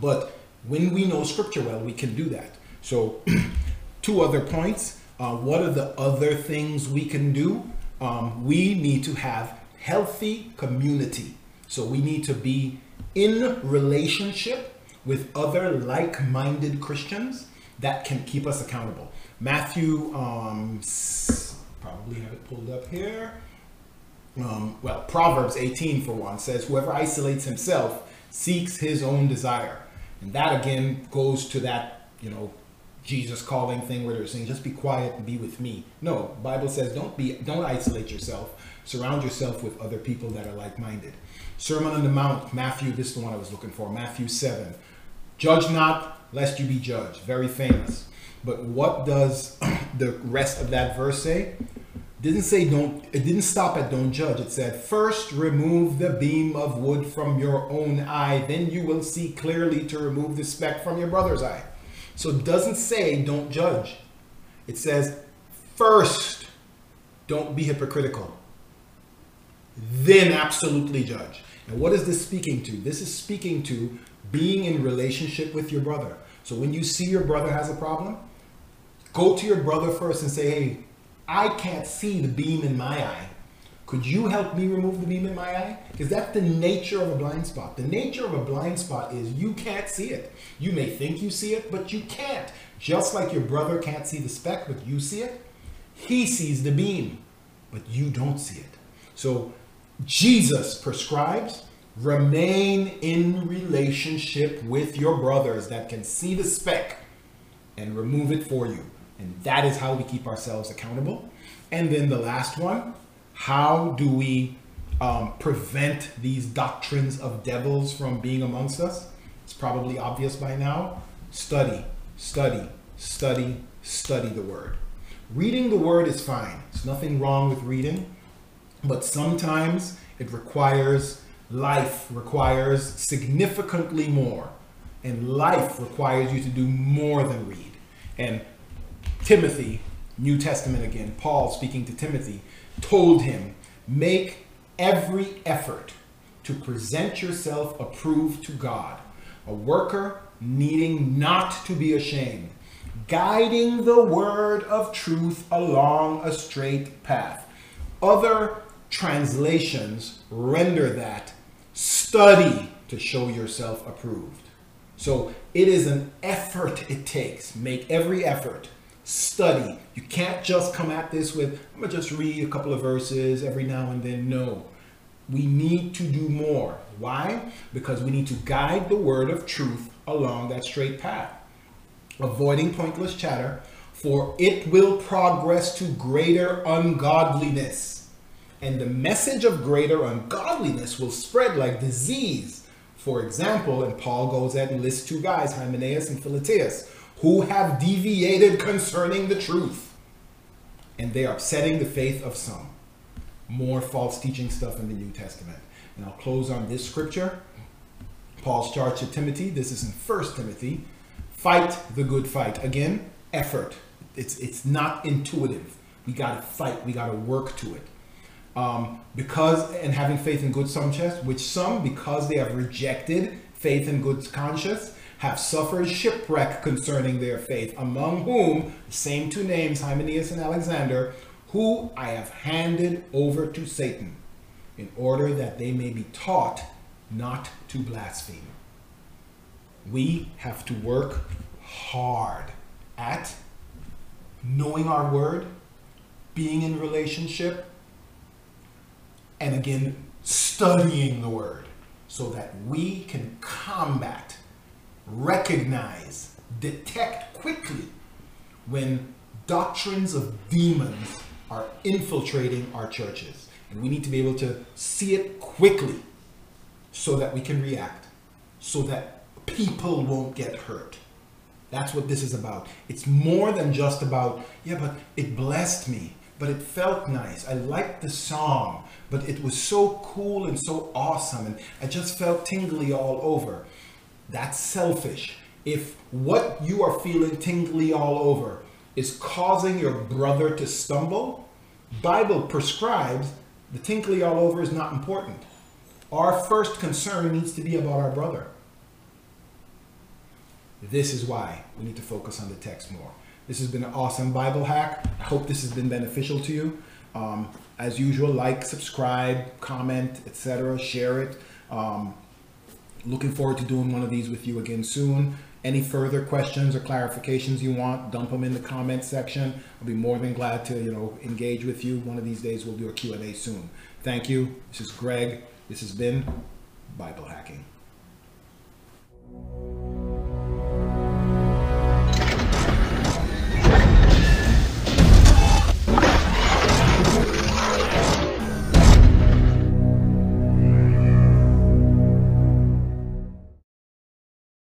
But when we know scripture well, we can do that. So, two other points. Uh, what are the other things we can do? Um, we need to have healthy community. So we need to be in relationship with other like-minded Christians that can keep us accountable. Matthew, um, probably have it pulled up here. Um, well, Proverbs 18 for one says, "Whoever isolates himself seeks his own desire," and that again goes to that you know Jesus calling thing where they're saying, "Just be quiet and be with me." No, Bible says, "Don't be, don't isolate yourself." Surround yourself with other people that are like minded. Sermon on the Mount, Matthew, this is the one I was looking for, Matthew 7. Judge not, lest you be judged. Very famous. But what does the rest of that verse say? Didn't say don't it didn't stop at don't judge. It said first remove the beam of wood from your own eye then you will see clearly to remove the speck from your brother's eye. So it doesn't say don't judge. It says first don't be hypocritical. Then absolutely judge. And what is this speaking to? This is speaking to being in relationship with your brother. So when you see your brother has a problem go to your brother first and say hey I can't see the beam in my eye. Could you help me remove the beam in my eye? Because that's the nature of a blind spot. The nature of a blind spot is you can't see it. You may think you see it, but you can't. Just like your brother can't see the speck, but you see it, he sees the beam, but you don't see it. So Jesus prescribes remain in relationship with your brothers that can see the speck and remove it for you. And that is how we keep ourselves accountable. And then the last one, how do we um, prevent these doctrines of devils from being amongst us? It's probably obvious by now. Study, study, study, study the word. Reading the word is fine. There's nothing wrong with reading, but sometimes it requires life requires significantly more and life requires you to do more than read and Timothy, New Testament again, Paul speaking to Timothy, told him, Make every effort to present yourself approved to God, a worker needing not to be ashamed, guiding the word of truth along a straight path. Other translations render that study to show yourself approved. So it is an effort it takes. Make every effort study. You can't just come at this with, I'm to just read a couple of verses every now and then. No. We need to do more. Why? Because we need to guide the word of truth along that straight path, avoiding pointless chatter, for it will progress to greater ungodliness. And the message of greater ungodliness will spread like disease. For example, and Paul goes ahead and lists two guys, Hymenaeus and Philetus, who have deviated concerning the truth. And they are upsetting the faith of some. More false teaching stuff in the New Testament. And I'll close on this scripture. Paul's charge to Timothy. This is in First Timothy. Fight the good fight. Again, effort. It's, it's not intuitive. We got to fight. We got to work to it. Um, because, and having faith in good conscience, which some, because they have rejected faith in good conscience, have suffered shipwreck concerning their faith, among whom the same two names, Hymenaeus and Alexander, who I have handed over to Satan, in order that they may be taught not to blaspheme. We have to work hard at knowing our word, being in relationship, and again, studying the word so that we can combat recognize, detect quickly when doctrines of demons are infiltrating our churches. And we need to be able to see it quickly so that we can react, so that people won't get hurt. That's what this is about. It's more than just about, yeah, but it blessed me, but it felt nice. I liked the song, but it was so cool and so awesome, and I just felt tingly all over. That's selfish. If what you are feeling tingly all over is causing your brother to stumble, Bible prescribes the tingly all over is not important. Our first concern needs to be about our brother. This is why we need to focus on the text more. This has been an awesome Bible hack. I hope this has been beneficial to you. Um, as usual, like, subscribe, comment, etc. Share it. Um, Looking forward to doing one of these with you again soon. Any further questions or clarifications you want, dump them in the comment section. I'll be more than glad to, you know, engage with you. One of these days we'll do a Q&A soon. Thank you. This is Greg. This has been Bible Hacking.